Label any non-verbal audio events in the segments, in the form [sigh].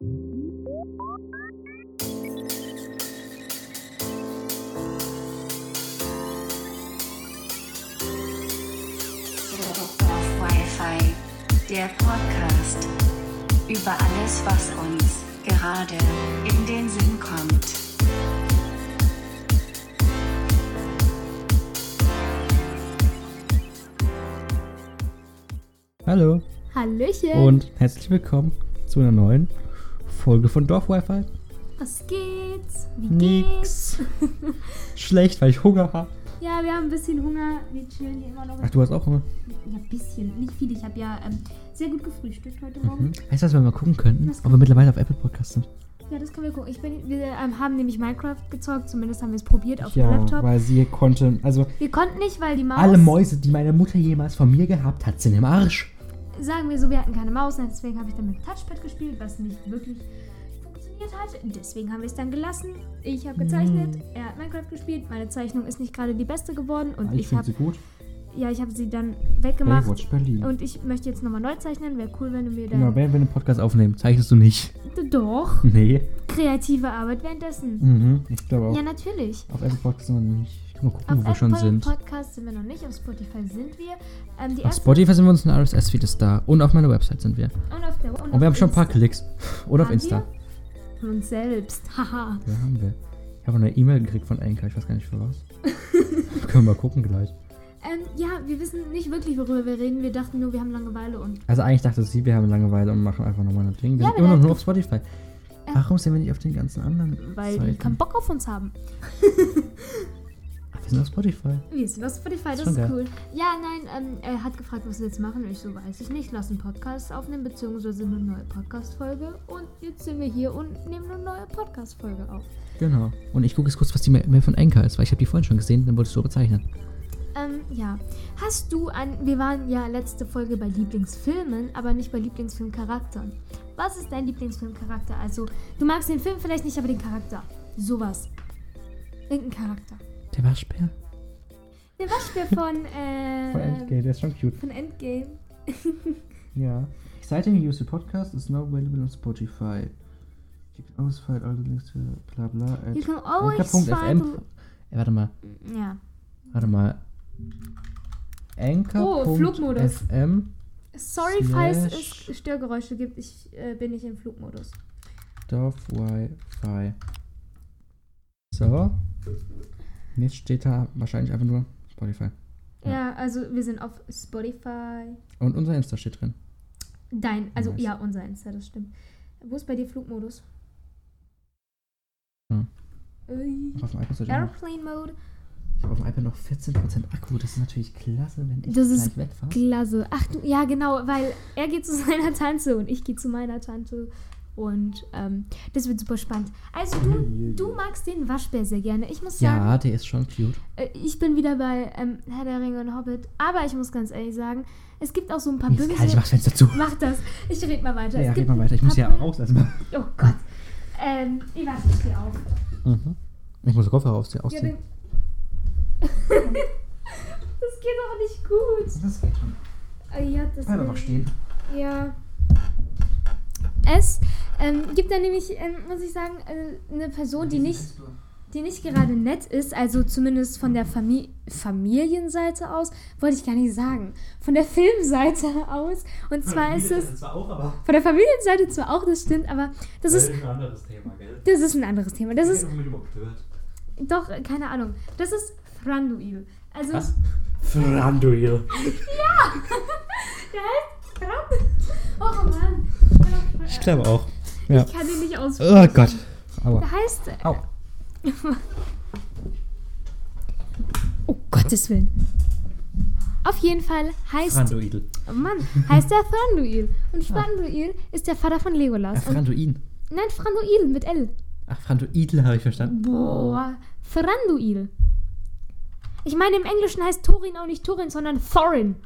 Wi-Fi, der Podcast. Über alles, was uns gerade in den Sinn kommt. Hallo Hallöchen. und herzlich willkommen zu einer neuen Folge von Dorf Wi-Fi. was geht's? Wie geht's? Nix. [laughs] Schlecht, weil ich Hunger habe. Ja, wir haben ein bisschen Hunger. Wir chillen hier immer noch. Ach, du hast auch Hunger? Ja, ein bisschen. Nicht viel. Ich habe ja ähm, sehr gut gefrühstückt heute Morgen. Hm? Weißt du, was wir mal gucken könnten? Ob wir mittlerweile auf Apple Podcast sind. Ja, das können wir gucken. Ich bin, wir ähm, haben nämlich Minecraft gezockt. Zumindest haben wir es probiert auf dem Ja, Laptop. weil sie konnte, also Wir konnten nicht, weil die Maus. alle Mäuse, die meine Mutter jemals von mir gehabt hat, sind im Arsch. Sagen wir so, wir hatten keine Maus. Deswegen habe ich dann mit Touchpad gespielt, was nicht wirklich funktioniert hat. Deswegen haben wir es dann gelassen. Ich habe gezeichnet. Hm. Er hat Minecraft gespielt. Meine Zeichnung ist nicht gerade die beste geworden. Und Ah, ich ich habe sie gut. ja, ich habe sie dann weggemacht. Baywatch Berlin. Und ich möchte jetzt nochmal neu zeichnen. Wäre cool, wenn du mir dann. Genau, während wir den Podcast aufnehmen, zeichnest du nicht. Doch. Nee. Kreative Arbeit währenddessen. Mhm, ich glaube auch. Ja, natürlich. Auf Apple Podcast wir nicht. Mal gucken, Auf wo wir schon sind. Podcast sind wir noch nicht. Auf Spotify sind wir. Ähm, die Auf Spotify sind wir uns ein RSS-Feed ist da. Und auf meiner Website sind wir. Und auf der. Und wir haben schon ein paar Klicks. [laughs] Und auf Insta. wir? Von uns selbst. [laughs] Haha. Ja, haben wir. Ich habe eine E-Mail gekriegt von Anker, ich weiß gar nicht für was. [laughs] Können wir mal gucken gleich. ähm, ja, wir wissen nicht wirklich, worüber wir reden. Wir dachten nur, wir haben Langeweile und. Also eigentlich dachte sie, wir haben Langeweile und machen einfach nochmal ein Ding. Wir Ja, sind immer noch nur auf Spotify. Warum sind wir nicht auf den ganzen anderen Weil die Seiten? keinen Bock auf uns haben. Wir sind auf Spotify. Wir sind auf Spotify, das ist cool. Ja, nein, ähm, er hat gefragt, was wir jetzt machen. Ich so, weiß ich nicht. Lass einen Podcast aufnehmen, beziehungsweise eine neue Podcast-Folge. Und jetzt sind wir hier und nehmen eine neue Podcast-Folge auf. Genau. Und ich gucke jetzt kurz, was die Mail von Anker ist, weil ich habe die vorhin schon gesehen, dann wolltest du bezeichnen. Ähm, ja. Hast du an. Wir waren ja letzte Folge bei Lieblingsfilmen, aber nicht bei Lieblingsfilmcharakteren. Was ist dein Lieblingsfilmcharakter? Also, du magst den Film vielleicht nicht, aber den Charakter. Sowas. Irgendein Charakter. Der Waschbär? Der Waschbär von. Äh, [laughs] Von Endgame, der ist schon cute. Von Endgame. [laughs] Ja. Exciting Use the Podcast is now available on Spotify. You can always find all the links to bla bla You can always find. Äh, warte mal, Ja. warte mal. Oh, Flugmodus. Anchor.fm Sorry, falls es Störgeräusche gibt. Ich äh, bin nicht im Flugmodus. Dorf Wi-Fi. So. Jetzt steht da wahrscheinlich einfach nur Spotify. Ja. Ja. also wir sind auf Spotify. Und unser Insta steht drin. Dein, also Nice. ja, unser Insta, das stimmt. Wo ist bei dir Flugmodus? Hm. Auf dem iPad steht. Airplane Mode. Ich habe auf dem iPad noch 14% Akku. Das ist natürlich klasse, wenn ich Das gleich ist wegfahre. Klasse. Ach du, ja genau, weil er geht zu [laughs] seiner Tante und ich gehe zu meiner Tante. Und ähm, das wird super spannend. Also du, du magst den Waschbär sehr gerne. Ich muss sagen, Ja, der ist schon cute. äh, ich bin wieder bei ähm, Herr der Ringe und Hobbit. Aber ich muss ganz ehrlich sagen, es gibt auch so ein paar kalt, ich böse... mach's Fenster zu. Mach das. Ich rede mal weiter. Ja, es red mal weiter. Ich muss ja raus erstmal. Oh Gott. Ähm, ich warte, ich stehe auf. Mhm. Ich muss den Kopfhörer ausziehen. Ja, den- [laughs] das geht aber nicht gut. Das geht schon. Ah, Ja, das Bleib einfach stehen. Ja. Es ähm, gibt da nämlich, ähm, muss ich sagen, äh, eine Person, die nicht, die nicht gerade nett ist, also zumindest von der Famili Familienseite aus, wollte ich gar nicht sagen. Von der Filmseite aus. Und zwar ist es. Auch, aber. Von der Familienseite zwar auch, das stimmt, aber das ist, ein anderes Thema, gell? das ist ein anderes Thema. Das ist Ich überhört. doch, keine Ahnung. Das ist Thranduil. Also, Was? Thranduil. [laughs] der heißt Thranduil. Oh Mann. Ich glaube auch. Ja. Ich kann den nicht aussprechen. Oh Gott. Aua. Der heißt. Au. Oh Gottes Willen. Auf jeden Fall heißt. Franduil. Oh Mann, heißt der Thranduil. Und Thranduil ist der Vater von Legolas. Und, Franduin. nein, Thranduil mit L. Ach, Franduil habe ich verstanden. Boah. Thranduil. Ich meine, im Englischen heißt Thorin auch nicht Thorin, sondern Thorin.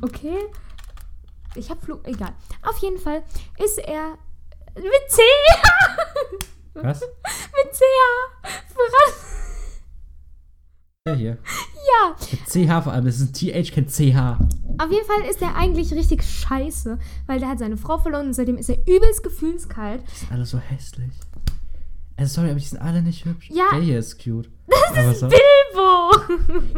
Okay? Ich hab Flug. Egal. Auf jeden Fall ist er. Mit C! [laughs] Was? mit CH! Thran Der hier. ja! Mit CH vor allem. Das ist ein TH, kein CH. Auf jeden Fall ist er eigentlich richtig scheiße, weil der hat seine Frau verloren und seitdem ist er übelst gefühlskalt. Die sind alle so hässlich. Also sorry, aber die sind alle nicht hübsch. Ja. Der hier ist cute. Das ist so, Bilbo!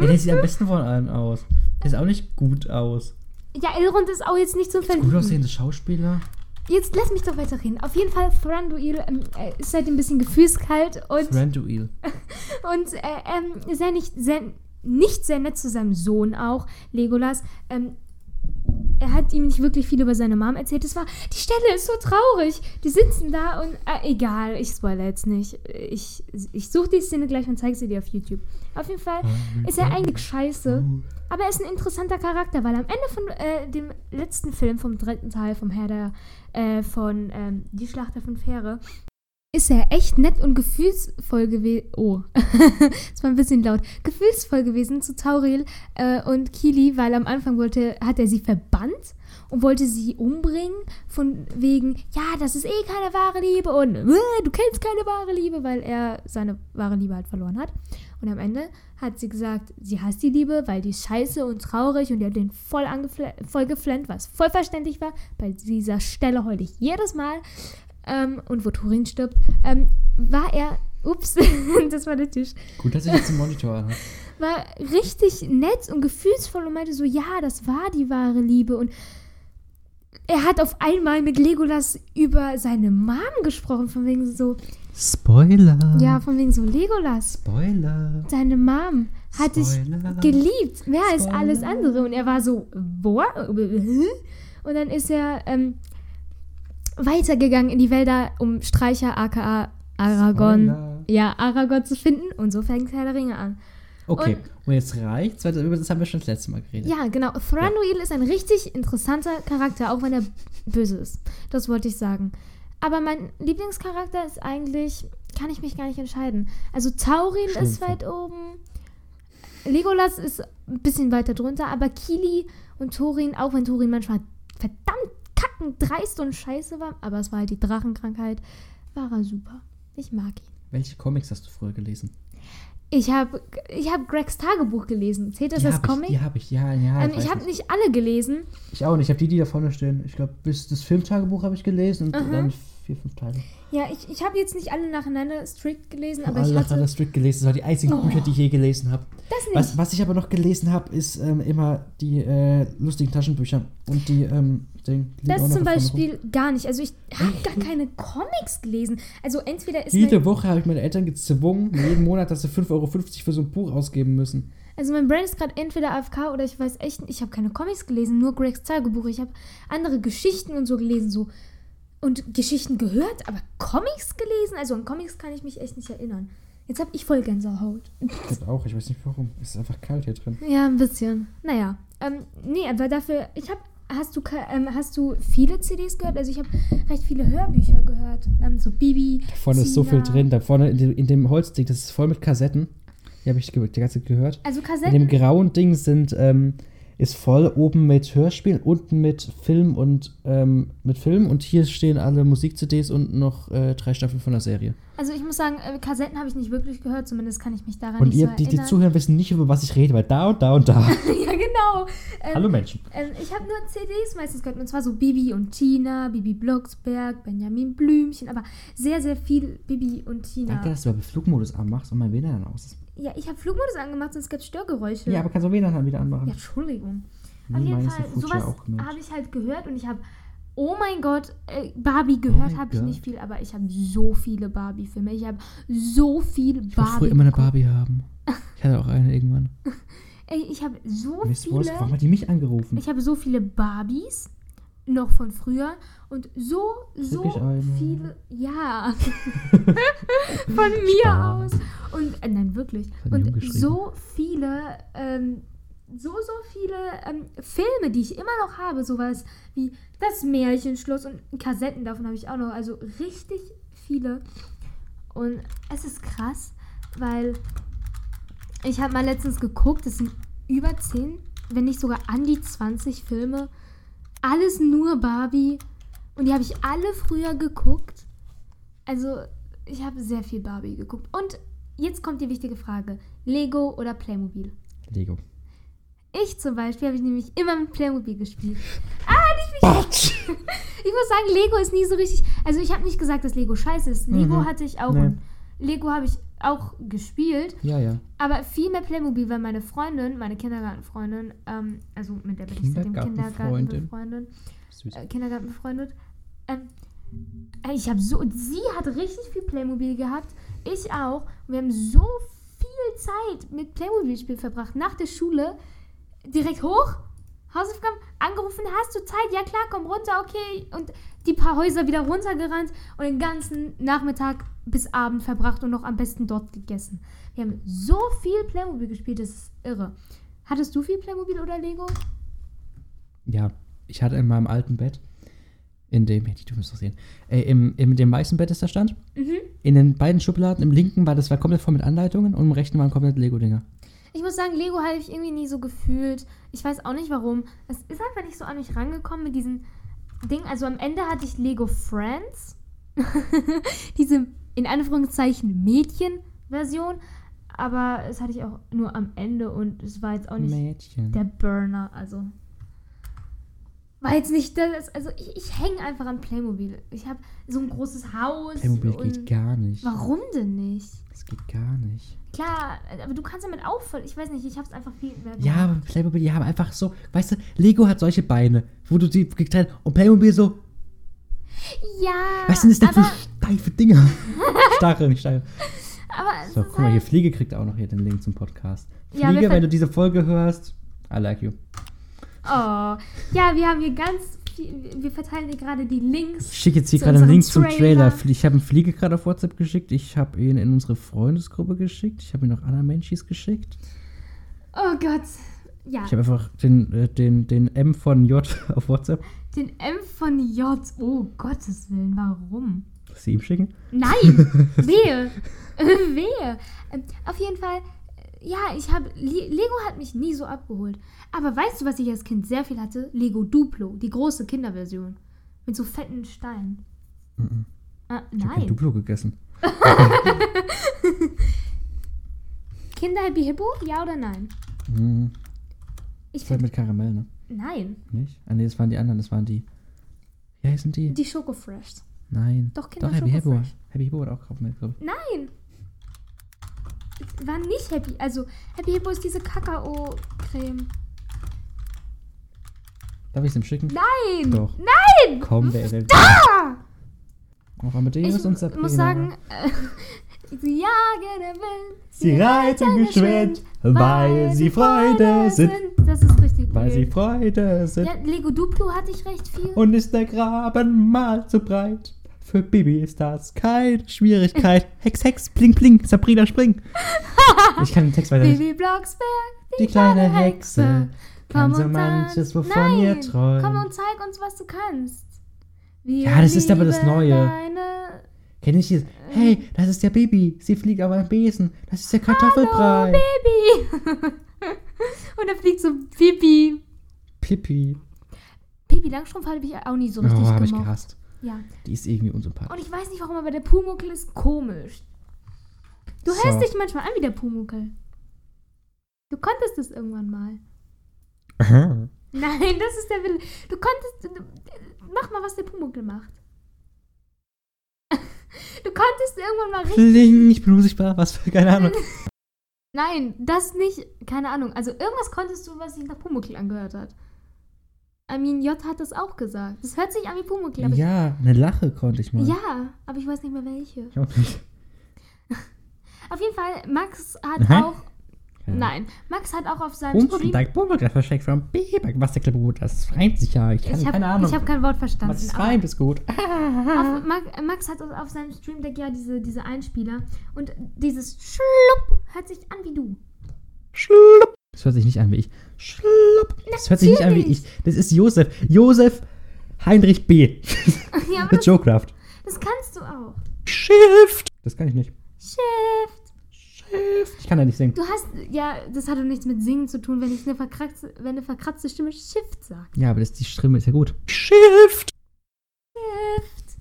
ja, der sieht am besten von allen aus. Der sieht auch nicht gut aus. Ja, Elrond ist auch jetzt nicht zum Gut Verlieben. aussehende Schauspieler. Jetzt lass mich doch weiterreden. Auf jeden Fall, Thranduil ähm, äh, ist seitdem ein bisschen gefühlskalt und, Thranduil. [laughs] und äh, ähm, sehr nicht, sehr, nicht sehr nett zu seinem Sohn auch, Legolas. Ähm, hat ihm nicht wirklich viel über seine Mom erzählt. Es war, die Stelle ist so traurig. Die sitzen da und, äh, egal, ich spoilere jetzt nicht. Ich, ich suche die Szene gleich und zeige sie dir auf YouTube. Auf jeden Fall ist er eigentlich scheiße. Aber er ist ein interessanter Charakter, weil am Ende von äh, dem letzten Film, vom dritten Teil, vom Herr der, äh, von ähm, Die Schlachter von Fähre, ist er echt nett und gefühlsvoll gewesen. Oh, [laughs] das war ein bisschen laut. Gefühlsvoll gewesen zu Tauril äh, und Kili, weil am Anfang wollte, hat er sie verbannt und wollte sie umbringen. Von wegen, ja, das ist eh keine wahre Liebe und äh, du kennst keine wahre Liebe, weil er seine wahre Liebe halt verloren hat. Und am Ende hat sie gesagt, sie hasst die Liebe, weil die ist scheiße und traurig und die hat den voll, voll geflennt, was voll verständlich war. Bei dieser Stelle heule ich jedes Mal. Ähm, und wo Turin stirbt, ähm, war er, ups, [laughs] das war der Tisch, Gut, dass ich jetzt einen Monitor anhabe. [laughs] war richtig nett und gefühlsvoll und meinte so, ja, das war die wahre Liebe. Und er hat auf einmal mit Legolas über seine Mom gesprochen, von wegen so, Spoiler. ja, von wegen so, Legolas, Spoiler. deine Mom hat dich Spoiler. geliebt, mehr als Spoiler. alles andere. Und er war so, wo? Und dann ist er ähm, weitergegangen in die Wälder, um Streicher aka Aragorn, Spoiler. ja, Aragorn zu finden. Und so fängt Herr der Ringe an. Okay, und, jetzt reicht's, weil über das haben wir schon das letzte Mal geredet. Ja, genau. Thranduil ist ein richtig interessanter Charakter, auch wenn er böse ist. Das wollte ich sagen. Aber mein Lieblingscharakter ist eigentlich, kann ich mich gar nicht entscheiden. Also Taurin ist Schlümpfe. weit oben. Legolas ist ein bisschen weiter drunter, aber Kili und Thorin, auch wenn Thorin manchmal verdammt kacken, dreist und scheiße war, aber es war halt die Drachenkrankheit, war er super. Ich mag ihn. Welche Comics hast du früher gelesen? Ich habe ich hab Gregs Tagebuch gelesen. Zählt das die als Comic? Ich, die habe ich, ja, ja. ähm, ich habe nicht alle gelesen. Ich auch nicht. Ich habe die, die da vorne stehen. Ich glaube, bis das Filmtagebuch habe ich gelesen und Mhm. dann vier, fünf Teile. Ja, ich, ich habe jetzt nicht alle nacheinander strikt gelesen, aber habe ich alle hatte. Nacheinander Strict gelesen. Das waren die einzigen Oh. Bücher, die ich je gelesen habe. Das nicht. Was, was ich aber noch gelesen habe, ist ähm, immer die äh, lustigen Taschenbücher. Und die, ähm, Ding. Das zum davon rum. Beispiel gar nicht. Also ich habe gar keine Comics gelesen. Also entweder ist Jede Woche habe ich meine Eltern gezwungen, jeden Monat, dass sie 5,50 Euro für so ein Buch ausgeben müssen. also mein Brain ist gerade entweder AFK oder ich weiß echt nicht. Ich habe keine Comics gelesen, nur Gregs Tagebuch. Ich habe andere Geschichten und so gelesen, so und Geschichten gehört, aber Comics gelesen. Also an Comics kann ich mich echt nicht erinnern. Jetzt habe ich voll Gänsehaut. Ich auch, ich weiß nicht warum. Es ist einfach kalt hier drin. Ja, ein bisschen. Naja. Ähm, nee, aber dafür, ich habe, hast du, ähm, hast du viele CDs gehört? Also ich habe recht viele Hörbücher gehört. Ähm, so Bibi. Da vorne ist so viel drin. Da vorne in dem, in dem Holzding, das ist voll mit Kassetten. Die habe ich die ganze Zeit gehört. Also In Kassetten. dem grauen Ding sind, ähm, ist voll oben mit Hörspielen, unten mit Film und ähm, mit Film und hier stehen alle Musik-CDs und noch äh, drei Staffeln von der Serie. Also ich muss sagen, äh, Kassetten habe ich nicht wirklich gehört, zumindest kann ich mich daran Und nicht ihr, so die, die erinnern. zuhören, wissen nicht, über was ich rede, weil da und da und da. [laughs] ja, genau. Ähm, Hallo Menschen. Ähm, ich habe nur CDs meistens gehört, und zwar so Bibi und Tina, Bibi Blocksberg, Benjamin Blümchen, aber sehr, sehr viel Bibi und Tina. Danke, dass du aber Flugmodus anmachst und mein WLAN aus ist. Ja, ich habe Flugmodus angemacht, sonst gibt es Störgeräusche. Ja, aber kannst du WLAN dann wieder anmachen? Ja, Entschuldigung. Auf jeden Fall, sowas habe ich halt gehört und ich habe, oh mein Gott, äh, Barbie gehört mein habe ich nicht viel, aber ich habe so viele Barbie-Filme. Ich habe so viel Ich will Barbie. früher immer eine. Barbie haben. Ich hatte auch eine irgendwann. [laughs] Ey, ich habe so Miss viele. warum hat die mich angerufen? Ich habe so viele Barbies noch von früher und so, so viele. Ja. [laughs] von mir Spaß. aus. Und äh, nein, wirklich. Und so viele, ähm, so, so viele ähm, Filme, die ich immer noch habe. Sowas wie Das Märchenschloss und Kassetten davon habe ich auch noch. Also richtig viele. Und es ist krass, weil ich habe mal letztens geguckt, es sind über 10, wenn nicht sogar an die 20 Filme. Alles nur Barbie. Und die habe ich alle früher geguckt. Also, ich habe sehr viel Barbie geguckt. Und jetzt kommt die wichtige Frage: Lego oder Playmobil? Lego. Ich zum Beispiel habe ich nämlich immer mit Playmobil gespielt. [laughs] Batsch! [laughs] Ich muss sagen, Lego ist nie so richtig. Also ich habe nicht gesagt, dass Lego scheiße ist. Lego Mhm. hatte ich auch. Nee. Lego habe ich auch gespielt. Ja, ja. Aber viel mehr Playmobil, weil meine Freundin, meine Kindergartenfreundin, ähm, also mit der bin ich seit dem Kindergarten Kindergartenfreundin. befreundet, äh, Kindergarten befreundet. Ähm, ich habe so, sie hat richtig viel Playmobil gehabt, ich auch. Und wir haben so viel Zeit mit Playmobil-Spiel verbracht. Nach der Schule direkt hoch, Hausaufgaben, angerufen, hast du Zeit? Ja klar, komm runter, okay. Und die paar Häuser wieder runtergerannt und den ganzen Nachmittag bis Abend verbracht und noch am besten dort gegessen. Wir haben so viel Playmobil gespielt, das ist irre. Hattest du viel Playmobil oder Lego? Ja, ich hatte in meinem alten Bett, in dem, die du musst doch sehen, äh, im, in dem weißen Bett, das da stand, Mhm. in den beiden Schubladen, im linken war das war komplett voll mit Anleitungen und im rechten waren komplett Lego-Dinger. Ich muss sagen, Lego habe ich irgendwie nie so gefühlt. Ich weiß auch nicht warum. Es ist einfach nicht so an mich rangekommen mit diesem Ding. Also am Ende hatte ich Lego Friends. [laughs] Diese in Anführungszeichen Mädchen-Version. Aber es hatte ich auch nur am Ende und es war jetzt auch nicht Mädchen. der Burner. Also war jetzt nicht das. Also ich, ich hänge einfach an Playmobil. Ich habe so ein großes Haus. Playmobil geht gar nicht. Warum denn nicht? Das geht gar nicht. Klar, aber du kannst damit auch voll. Ich weiß nicht, ich habe es einfach viel mehr. Ja, aber Playmobil, die haben einfach so, weißt du, Lego hat solche Beine, wo du die getrennt und Playmobil so, Ja, was sind das denn für steife Dinger? [laughs] Starre, nicht steife. aber So, guck mal, hier halt, Fliege kriegt auch noch hier den Link zum Podcast. Ja, Fliege, ver- wenn du diese Folge hörst, I like you. Oh, ja, wir haben hier ganz wir verteilen hier gerade die Ich Links. schicke jetzt hier gerade einen Link zum Trailer. Ich habe einen Fliege gerade auf WhatsApp geschickt. Ich habe ihn in unsere Freundesgruppe geschickt. Ich habe ihn noch anderen Menschis geschickt. Oh Gott. Ja, Ich habe einfach den, äh, den, den M von J [laughs] auf WhatsApp. den M von J. Oh Gottes Willen, warum? Ich ihm schicken? Nein, [laughs] wehe. wehe. Ähm, Auf jeden Fall, äh, ja, ich habe, Lego hat mich nie so abgeholt. Aber weißt du, was ich als Kind sehr viel hatte? Lego Duplo, die große Kinderversion. Mit so fetten Steinen. Mhm. Ah, Ich nein. Duplo gegessen. [laughs] Kinder Happy Hippo? Ja oder nein? Mhm. Ich Das war mit Karamell, ne? nein. Nicht? Ah, nee, das waren die anderen. Das waren die. Wie heißen die? Die Schoko Fresh. Nein. Doch, Kinder Doch, Happy Hippo. Schokofresh. Happy Hippo hat auch Karamell, glaube ich. Nein. War nicht Happy. Also, Happy Hippo ist diese Kakao-Creme. Darf ich es ihm schicken? Nein! Doch. Nein! Komm, wer will. Ah! Auf Amadeus Ich und Sabrina. muss sagen, äh, [laughs] sie jagen der Wind. Sie reiten geschwind, weil sie Freude sind. Das ist richtig Weil sie blöd. Freude sind. Ja, Lego Duplo hatte ich recht viel. Und ist der Graben mal zu breit. Für Bibi ist das keine Schwierigkeit. [laughs] Hex, Hex, bling, bling, Sabrina, spring. [laughs] Ich kann den Text weiter nicht. Baby Blocksberg, Die kleine Hexe kann so manches, wovon ihr träumt. Komm und zeig uns, was du kannst. Wir Ja, das ist aber das Neue. Kenn ich dieses? Hey, das ist der Baby. Sie fliegt auf einem Besen. Das ist der Hallo, Kartoffelbrei. Baby. [laughs] und da fliegt so Pipi. Pippi. Pipi Langstrumpf habe ich auch nie so richtig Oh, hab ich gehasst. Ja. Die ist irgendwie Und unsympathisch. ich weiß nicht warum, aber der Pumuckel ist komisch. Du So. hörst dich manchmal an wie der Pumuckel. Du konntest es irgendwann mal. Aha. [laughs] Nein, das ist der Wille. Du konntest. Mach mal, was der Pumuckel macht. [laughs] Du konntest irgendwann mal richtig. Pling, ich bin unsichtbar. Was für, keine Ahnung. [laughs] Nein, das nicht. Keine Ahnung. Also irgendwas konntest du, was sich nach Pumuckel angehört hat. Armin J. hat das auch gesagt. Das hört sich an wie Pumuckel. Aber Ja, eine Lache konnte ich mal. ja, aber ich weiß nicht mehr welche. Ich auch nicht. [laughs] Auf jeden Fall, Max hat Aha. auch. Ja. Nein, Max hat auch auf seinem Stream. Das versteckt vom Biber. Was der Klippergut, das reimt sich ja. Ich kann Ich keine habe Ahnung. hab kein Wort verstanden. Was aber- reimt, ist gut. Auf, [laughs] Max, Max hat auf seinem Stream Deck ja diese, diese Einspieler und dieses Schlupp hört sich an wie du. Schlupp. Das hört sich nicht an wie ich. Schlupp. Das hört sich nicht an wie ich. Das ist Josef. Josef Heinrich B. ja, das, Joecraft. das kannst du auch. Shift. Das kann ich nicht. Shift. Shift. Ich kann da nicht singen. Du hast, ja, das hat doch nichts mit Singen zu tun, wenn ich eine verkratzte, wenn eine verkratzte Stimme Shift sagt. Ja, aber das, die Stimme ist ja gut. Shift. Shift.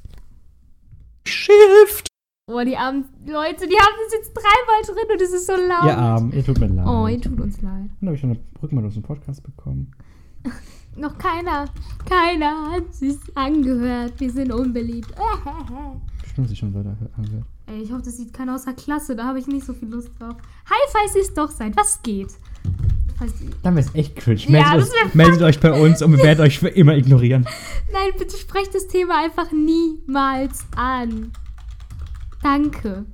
Shift. Boah, die armen Leute, die haben das jetzt dreimal drin und es ist so laut. Ihr Arm, ihr tut mir leid. Oh, ihr tut uns leid. Dann habe ich schon eine Rückmeldung zum Podcast bekommen. [laughs] Noch keiner, keiner hat sich angehört. Wir sind unbeliebt. [laughs] Bestimmt sich schon weiter angehört. Ey, ich hoffe, das sieht keiner aus der Klasse. Da habe ich nicht so viel Lust drauf. Hi, falls ihr es doch seid. Was geht? Dann wäre es echt cringe. Ja, Meldet, euch, meldet euch bei uns und wir werden [laughs] euch für immer ignorieren. Nein, bitte sprecht das Thema einfach niemals an. Danke.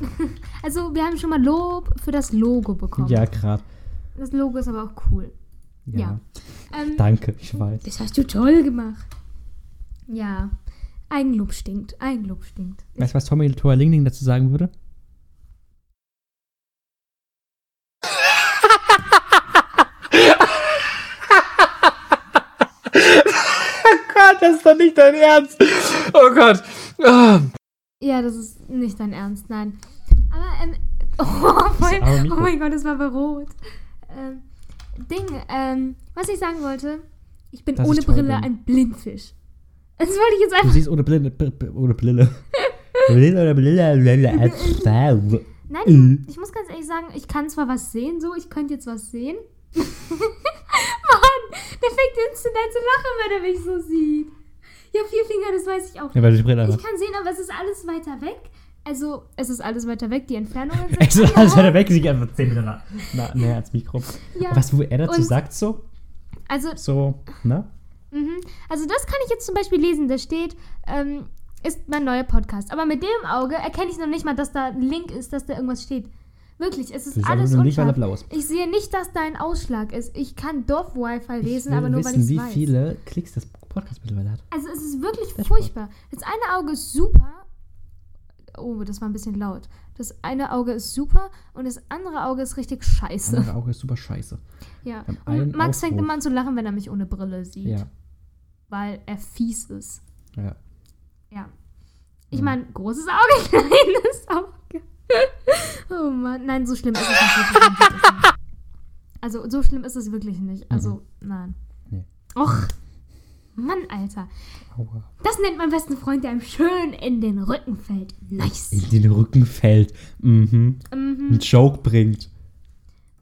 [laughs] Also, wir haben schon mal Lob für das Logo bekommen. Ja, gerade. Das Logo ist aber auch cool. Ja. Ja. Ähm, Danke, ich weiß. das hast du toll gemacht. Ja. Eigenlob stinkt. Eigenlob stinkt. Weißt du, was Tommy Toalingling dazu sagen würde? [laughs] oh Gott, das ist doch nicht dein Ernst. Oh Gott. Ah. Ja, das ist nicht dein Ernst, nein. Aber, ähm, [laughs] oh, mein, oh mein Gott, das war bei Rot. Ähm, Ding, ähm, was ich sagen wollte, ich bin Dass ohne ich Brille bin. ein Blindfisch. Das wollte ich jetzt Du einfach. siehst ohne Brille. Ohne Brille. [laughs] Brille oder Brille. Brille. Nein, Mhm. ich muss ganz ehrlich sagen, ich kann zwar was sehen, so, ich könnte jetzt was sehen. [laughs] Mann, der fängt instant an zu lachen, wenn er mich so sieht. Ja, vier Finger, das weiß ich auch. Ja, weil die Brille Ich kann sehen, aber es ist alles weiter weg. Also, es ist alles weiter weg, die Entfernungen [laughs] sind. Es ist alles weiter weg, sie geht einfach 10 Meter nah, nah, näher ans Mikro. Ja. Was, wo er dazu Und- sagt, so? Also, So, ne? Mhm. Also das kann ich jetzt zum Beispiel lesen. Da steht, ähm, ist mein neuer Podcast. Aber mit dem Auge erkenne ich noch nicht mal, dass da ein Link ist, dass da irgendwas steht. Wirklich, es ist Das alles weil unscharf. Ich sehe nicht, dass da ein Ausschlag ist. Ich kann Dorf-Wi-Fi lesen, aber nur weil wissen, ich wie weiß. viele Klicks das Podcast mittlerweile hat. Also es ist wirklich Das furchtbar. Das eine Auge ist super. Oh, das war ein bisschen laut. Das eine Auge ist super und das andere Auge ist richtig Das scheiße. andere Auge ist super scheiße. Ja. Und Max fängt Aufruf. immer an zu lachen, wenn er mich ohne Brille sieht. Ja, Weil er fies ist. ja. Ja. Ich Mhm. meine, großes Auge, [laughs] kleines Auge. oh Mann, nein, so schlimm ist es nicht. wirklich, nein, das ist nicht. Also, so schlimm ist es wirklich nicht. Also, nein. Mhm. Nee. Och, Mann, Alter. Aua. Das nennt mein besten Freund, der einem schön in den Rücken fällt. Nice. In den Rücken fällt. Mhm. Mhm. Ein Joke bringt.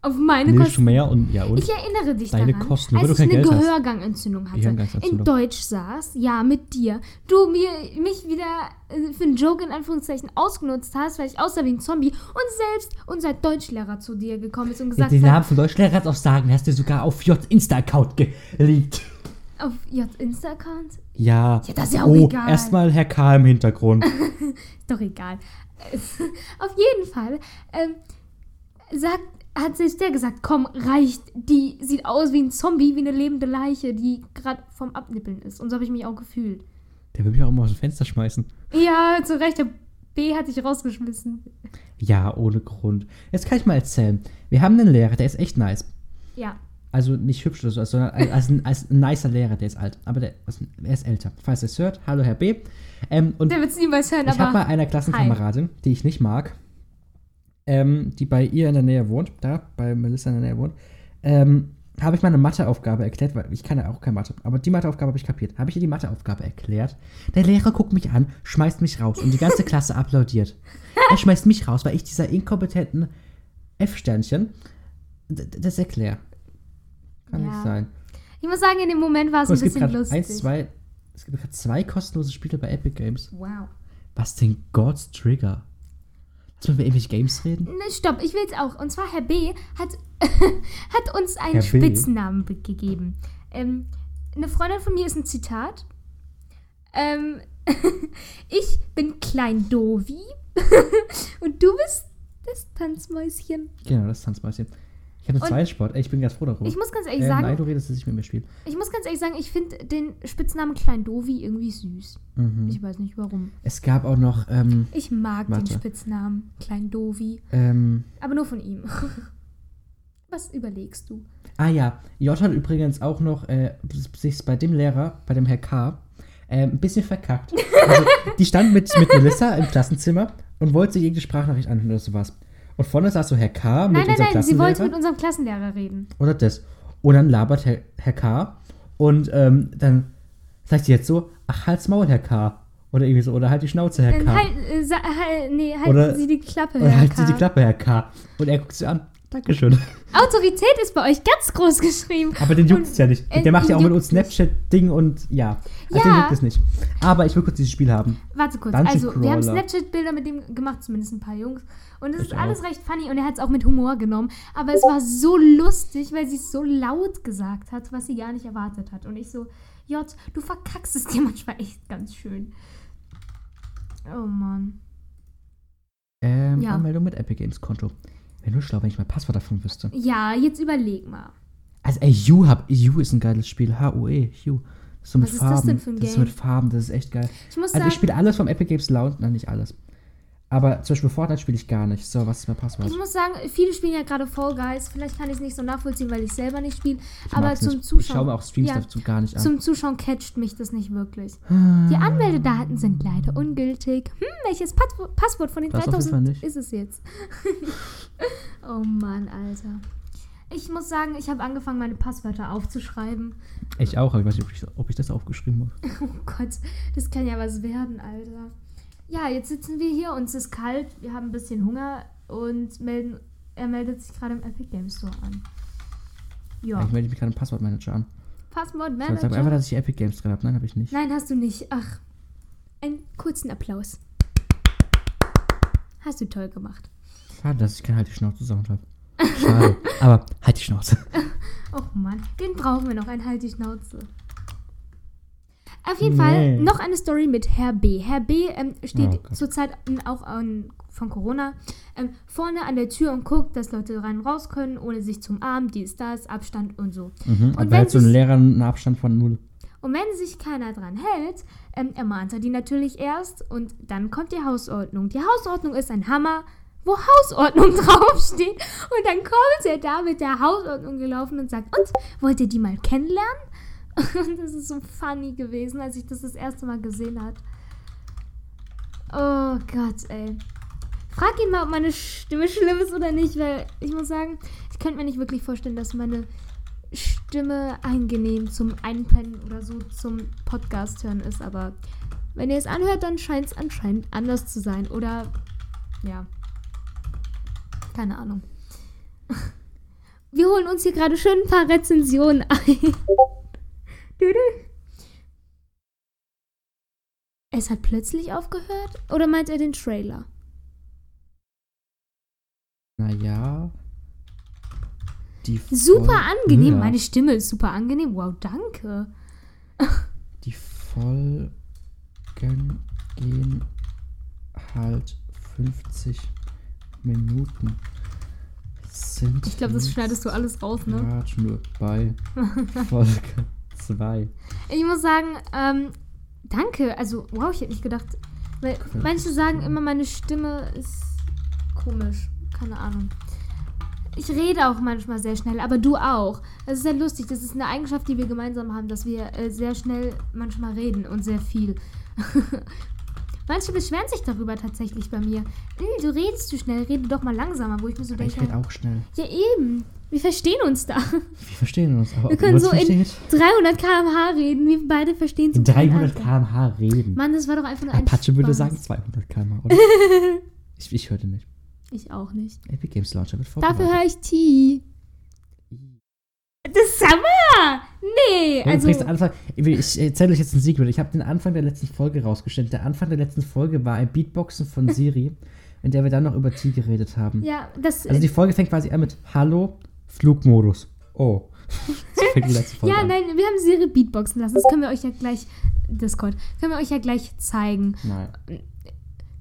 Auf meine Nicht Kosten. mehr und ja und. Ich erinnere dich Deine daran, Kosten, als du ich eine Geld hast. Gehörgangentzündung hatte, Gehörgangsentzündung. in Deutsch saß, ja, mit dir, du mir mich wieder äh, für einen Joke in Anführungszeichen ausgenutzt hast, weil ich aussah wie ein Zombie und selbst unser Deutschlehrer zu dir gekommen ist und gesagt den hat, Namen von Deutschlehrer hat auch sagen, hast du sogar auf J Insta-Account geleakt. Auf J Insta-Account? Ja. Ja, das ist ja auch oh, egal. erstmal Herr K. im Hintergrund. Ist [laughs] doch egal. [laughs] auf jeden Fall ähm, sagt, hat selbst der gesagt, komm, reicht, die sieht aus wie ein Zombie, wie eine lebende Leiche, die gerade vom Abnippeln ist. Und so habe ich mich auch gefühlt. Der will mich auch immer aus dem Fenster schmeißen. Ja, zu Recht. Der B hat dich rausgeschmissen. Ja, ohne Grund. Jetzt kann ich mal erzählen. Wir haben einen Lehrer, der ist echt nice. Ja. Also nicht hübsch oder so, sondern als, ein, als ein nicer Lehrer, der ist alt. Aber der, er ist älter. Falls ihr es hört, hallo Herr B. Ähm, und Der wird es niemals hören, ich habe mal aber. einer Klassenkameradin, die ich nicht mag, ähm, die bei ihr in der Nähe wohnt, da bei Melissa in der Nähe wohnt, ähm, habe ich mal eine Matheaufgabe erklärt, weil ich kann ja auch keine Mathe, aber die Matheaufgabe habe ich kapiert. Habe ich ihr die Matheaufgabe erklärt. Der Lehrer guckt mich an, schmeißt mich raus und die ganze Klasse applaudiert. Er schmeißt mich raus, weil ich dieser inkompetenten F-Sternchen das erkläre. Kann Ja. nicht sein. Ich muss sagen, in dem Moment war es ein bisschen lustig. eins, zwei, es gibt gerade zwei kostenlose Spiele bei Epic Games. wow. Was denn God's Trigger? Lass mal über irgendwelche Games reden. Ne, stopp, ich will es auch. Und zwar, Herr B. hat, [laughs] hat uns einen Herr B.? Spitznamen be- gegeben. Ähm, eine Freundin von mir ist ein Zitat. Ähm, [laughs] ich bin Klein Dovi. [laughs] Und du bist das Tanzmäuschen. Genau, das Tanzmäuschen. Ich habe zweiten Sport. Ey, ich bin ganz froh darüber. Ich muss ganz ehrlich äh, sagen, Nein, du redest, dass ich mit mir spiele. ich muss ganz ehrlich sagen, ich finde den Spitznamen Klein Dovi irgendwie süß. Mhm. Ich weiß nicht warum. Es gab auch noch, ähm, Ich mag den Warte. Spitznamen Klein Dovi. ähm, Aber nur von ihm. [laughs] Was überlegst du? ah ja, J hat übrigens auch noch äh, sich bei dem Lehrer, bei dem Herr K., äh, ein bisschen verkackt. [laughs] Also, die stand mit, mit Melissa im Klassenzimmer und wollte sich irgendeine Sprachnachricht anhören oder sowas. Und vorne saß so Herr K. mit Nein, nein, unserem nein, sie wollte mit unserem Klassenlehrer reden. Oder das. Und dann labert Herr, Herr K. Und ähm, dann sagt sie jetzt so, ach, halt's Maul, Herr K. Oder irgendwie so. Oder halt die Schnauze, Herr K. halt, äh, halt, nee, halten Oder- Sie die Klappe, Oder Herr halt K. die Klappe, Herr K. Und er guckt sie an. Dankeschön. [laughs] Autorität ist bei euch ganz groß geschrieben. Aber den juckt es ja nicht. äh, Der macht ja auch mit uns. Snapchat-Ding und ja. Also Ja. den juckt es nicht. Aber ich will kurz dieses Spiel haben. Warte kurz. Dungeon also, wir haben Crawler. Snapchat-Bilder mit dem gemacht, zumindest ein paar Jungs. Und es ist alles auch. recht funny und er hat es auch mit Humor genommen. Aber es war so lustig, weil sie es so laut gesagt hat, was sie gar nicht erwartet hat. Und ich so, J, du verkackst es dir [laughs] manchmal echt ganz schön. Oh Mann. Ähm, Ja. Anmeldung mit Epic Games Konto. Wäre nur schlau, wenn ich mein Passwort davon wüsste. Ja, jetzt überleg mal. Also, ey, Hue, hab, Hue ist ein geiles Spiel. H-U-E, ist so mit Was ist das Farben. denn für ein Das ist Game? mit Farben, das ist echt geil. Ich muss Also, sagen, ich spiele alles vom Epic Games Lounge. Nein, nicht alles. Aber zum Beispiel Fortnite spiele ich gar nicht. So, was ist mein Passwort? ich muss sagen, viele spielen ja gerade Fall Guys. Vielleicht kann ich es nicht so nachvollziehen, weil ich selber nicht spiele. Aber zum nicht. Zuschauen. Ich schaue mir auch Streams ja, dazu gar nicht an. Zum Zuschauen catcht mich das nicht wirklich. Die Anmeldedaten sind leider ungültig. Hm, welches Pas Passwort von den Das auf jeden Fall 3000 nicht. ist es jetzt? [laughs] oh Mann, Alter. Ich muss sagen, ich habe angefangen, meine Passwörter aufzuschreiben. Ich auch, aber ich weiß nicht, ob ich, ob ich das aufgeschrieben habe. [laughs] Oh Gott, das kann ja was werden, Alter. Ja, jetzt sitzen wir hier, uns ist kalt, wir haben ein bisschen Hunger und melden, er meldet sich gerade im Epic Games Store an. Ja, Eigentlich melde ich mich gerade im Passwortmanager an. Passwort So, sag einfach, dass ich Epic Games drin habe. Nein, habe ich nicht. Nein, hast du nicht. Ach, einen kurzen Applaus. Hast du toll gemacht. Schade, dass ich kein Halt die Schnauze Sound habe. Schade. [laughs] aber halt die Schnauze. Oh Mann, den brauchen wir noch, ein Halt die Schnauze. Auf jeden Nee. Fall noch eine Story mit Herr B. Herr B. Ähm, steht Oh Gott. zurzeit ähm, auch an, von Corona ähm, vorne an der Tür und guckt, dass Leute rein und raus können, ohne sich zum Arm, dies, das, Abstand und so. Mhm. Und Und wenn so ein Lehrer einen Abstand von null. Und wenn sich keiner dran hält, ähm, ermahnt er die natürlich erst und dann kommt die Hausordnung. Die Hausordnung ist ein Hammer, wo Hausordnung [laughs] draufsteht. Und dann kommt er da mit der Hausordnung gelaufen und sagt, und, wollt ihr die mal kennenlernen? [laughs] Das ist so funny gewesen, als ich das das erste Mal gesehen habe. Oh Gott, ey. Frag ihn mal, ob meine Stimme schlimm ist oder nicht, weil ich muss sagen, ich könnte mir nicht wirklich vorstellen, dass meine Stimme angenehm zum Einpennen oder so zum Podcast hören ist, aber wenn ihr es anhört, dann scheint es anscheinend anders zu sein. Oder ja. Keine Ahnung. [laughs] Wir holen uns hier gerade schön ein paar Rezensionen ein. Es hat plötzlich aufgehört? Oder meint er den Trailer? Naja. Die Super Fol- angenehm. Ja. Meine Stimme ist super angenehm. Wow, danke. [laughs] Die Folgen gehen halt 50 Minuten. Sind Ich glaube, das schneidest du alles raus, ne? grad nur bei [laughs] Folge 2. Ich muss sagen, ähm, danke. Also, wow, ich hätte nicht gedacht. Weil manche sagen immer, meine Stimme ist komisch. Keine Ahnung. Ich rede auch manchmal sehr schnell, aber du auch. Das ist sehr lustig. Das ist eine Eigenschaft, die wir gemeinsam haben, dass wir äh, sehr schnell manchmal reden und sehr viel. [laughs] Manche beschweren sich darüber tatsächlich bei mir. "Hm, Du redest zu schnell, rede doch mal langsamer, wo ich mir so Aber ich denke. rede auch schnell. Ja, eben. Wir verstehen uns da. Wir verstehen uns. Aber Wir können so uns in versteht? 300 km/h reden. Wir beide verstehen zum Teil 300 einfach. km/h reden. Mann, das war doch einfach nur ein Apache würde sagen 200 km/h, oder? [laughs] ich, ich hörte nicht. Ich auch nicht. Epic Games Launcher wird Dafür vorbereitet. höre ich T. Das ist Hammer! Nee, also. Anfang, ich erzähle euch jetzt ein Secret. Ich habe den Anfang der letzten Folge rausgestellt. Der Anfang der letzten Folge war ein Beatboxen von [laughs] Siri, in der wir dann noch über T geredet haben. Ja, das. Also die Folge fängt quasi an mit Hallo, Flugmodus. Oh. [laughs] so fängt die letzte Folge ja, an. nein, wir haben Siri Beatboxen lassen. Das können wir euch ja gleich. Discord. Können wir euch ja gleich zeigen. Nein.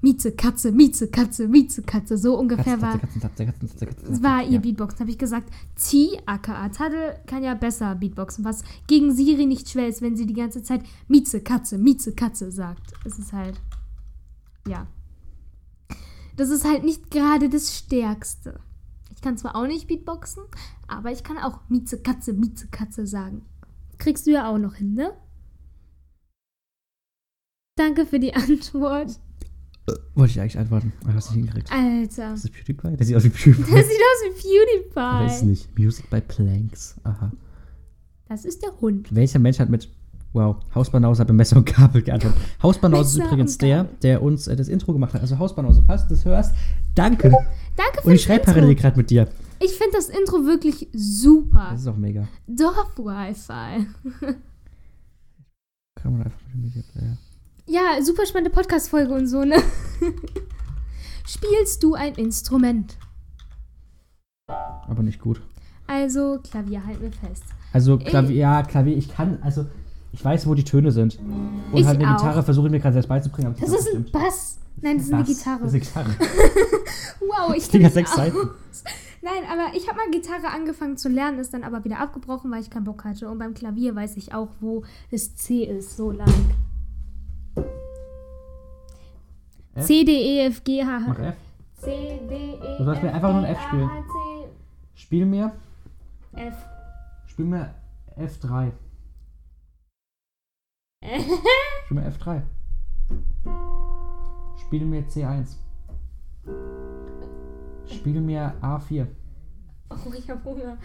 Mieze, Katze, Mieze, Katze, Mieze, Katze. So ungefähr Katze, war. Katze, Katze, Katze, Katze, Katze, Das war ihr ja. Beatboxen. habe ich gesagt, T, aka Tadel, kann ja besser Beatboxen, was gegen Siri nicht schwer ist, wenn sie die ganze Zeit Mieze, Katze, Mieze, Katze sagt. Es ist halt, ja. Das ist halt nicht gerade das Stärkste. Ich kann zwar auch nicht Beatboxen, aber ich kann auch Mieze, Katze, Mieze, Katze sagen. Kriegst du ja auch noch hin, ne? Danke für die [laughs] Antwort. Wollte ich eigentlich antworten, aber hast nicht hingekriegt. Alter. Das ist PewDiePie? Das sieht aus wie PewDiePie. Das sieht aus wie aber ist PewDiePie. nicht. Music by Planks. Aha. Das ist der Hund. Welcher Mensch hat mit Wow, Hausbanause hat bei Messer und Gabel geantwortet. Hausbanause ist übrigens der, der uns äh, das Intro gemacht hat. Also Hausbanause, falls du das hörst, danke. Danke für Und ich das schreibe parallel gerade mit dir. Ich finde das Intro wirklich super. Das ist auch mega. Dorf-Wi-Fi. [laughs] Kann man einfach mit dem Media Player. Ja, super spannende Podcast-Folge und so, ne? [laughs] Spielst du ein Instrument? Aber nicht gut. Also, Klavier, halt mir fest. Also Klavier, ja, Klavier, ich kann, also ich weiß, wo die Töne sind. Und Ich halt eine auch. Gitarre versuche ich mir gerade selbst beizubringen. aber Das ist ein. Bass. Nein, das ist eine. Gitarre. Das ist eine Gitarre. [laughs] Wow, ich Das Ding hat kenn sechs Seiten. Nein, aber ich habe mal Gitarre angefangen zu lernen, ist dann aber wieder abgebrochen, weil ich keinen Bock hatte. Und beim Klavier weiß ich auch, wo das C ist, so lang. F? C, D, E, F, G, H, Mach H. F. C, D, E, Du sollst mir einfach nur ein F spielen. Spiel mir, F. spiel mir F3. [laughs] Spiel mir F3. Spiel mir C1. Spiel mir A4. Oh, ich hab Hunger.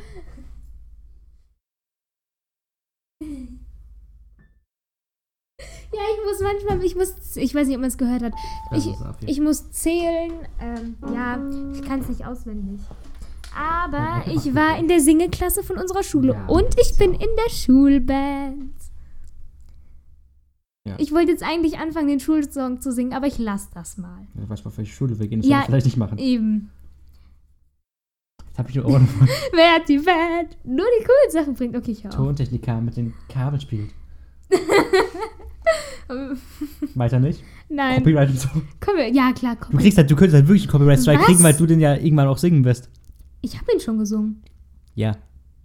Muss manchmal, ich muss, ich weiß nicht, ob man es gehört hat. Ich, ist A4. ich muss zählen. Ähm, ja, ich kann es nicht auswendig. Aber ich war in der Singeklasse von unserer Schule Ja, und ich bin in der Schulband. Ja. Ich wollte jetzt eigentlich anfangen, den Schulsong zu singen, aber ich lasse das mal. Ja, weißt du, auf welche Schule wir gehen? Das Ja. vielleicht nicht machen. Eben. Jetzt habe ich nur Ohren [laughs] Wer hat die Band? Nur die coolen Sachen bringt. Okay, ich auf. Tontechniker mit den Kabeln spielt. [laughs] Weiter nicht? Nein. Copyright und so. Wir- ja, klar, Du komm. kriegst halt, du könntest halt wirklich einen Copyright-Strike Was? kriegen, weil du den ja irgendwann auch singen wirst. Ich habe ihn schon gesungen. Ja.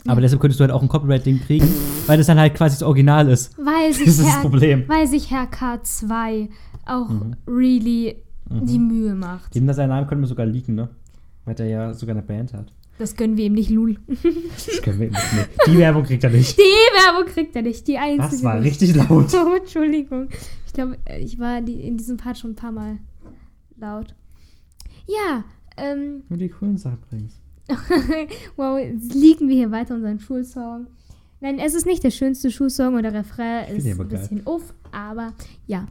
Aber deshalb könntest du halt auch ein Copyright-Ding kriegen, weil das dann halt quasi das Original ist. Weil [laughs] sich, Das ist das Herr, Problem. weil sich Herr K2 auch Mhm. really die Mühe macht. Dem seinen Namen könnte man sogar liegen, ne? Weil der ja sogar eine Band hat. Das gönnen wir ihm nicht, Lul. Das können wir ihm nicht. Die Werbung kriegt er nicht. Die Werbung kriegt er nicht, die einzige. Das war richtig laut. Oh, [laughs] Entschuldigung. Ich glaube, ich war in diesem Part schon ein paar Mal laut. Ja, ähm, Nur die coolen Sachen bringst. [laughs] wow, jetzt liegen wir hier weiter unseren Schulsong. Nein, es ist nicht der schönste Schulsong und der Refrain find ist ein bisschen uff, aber ja.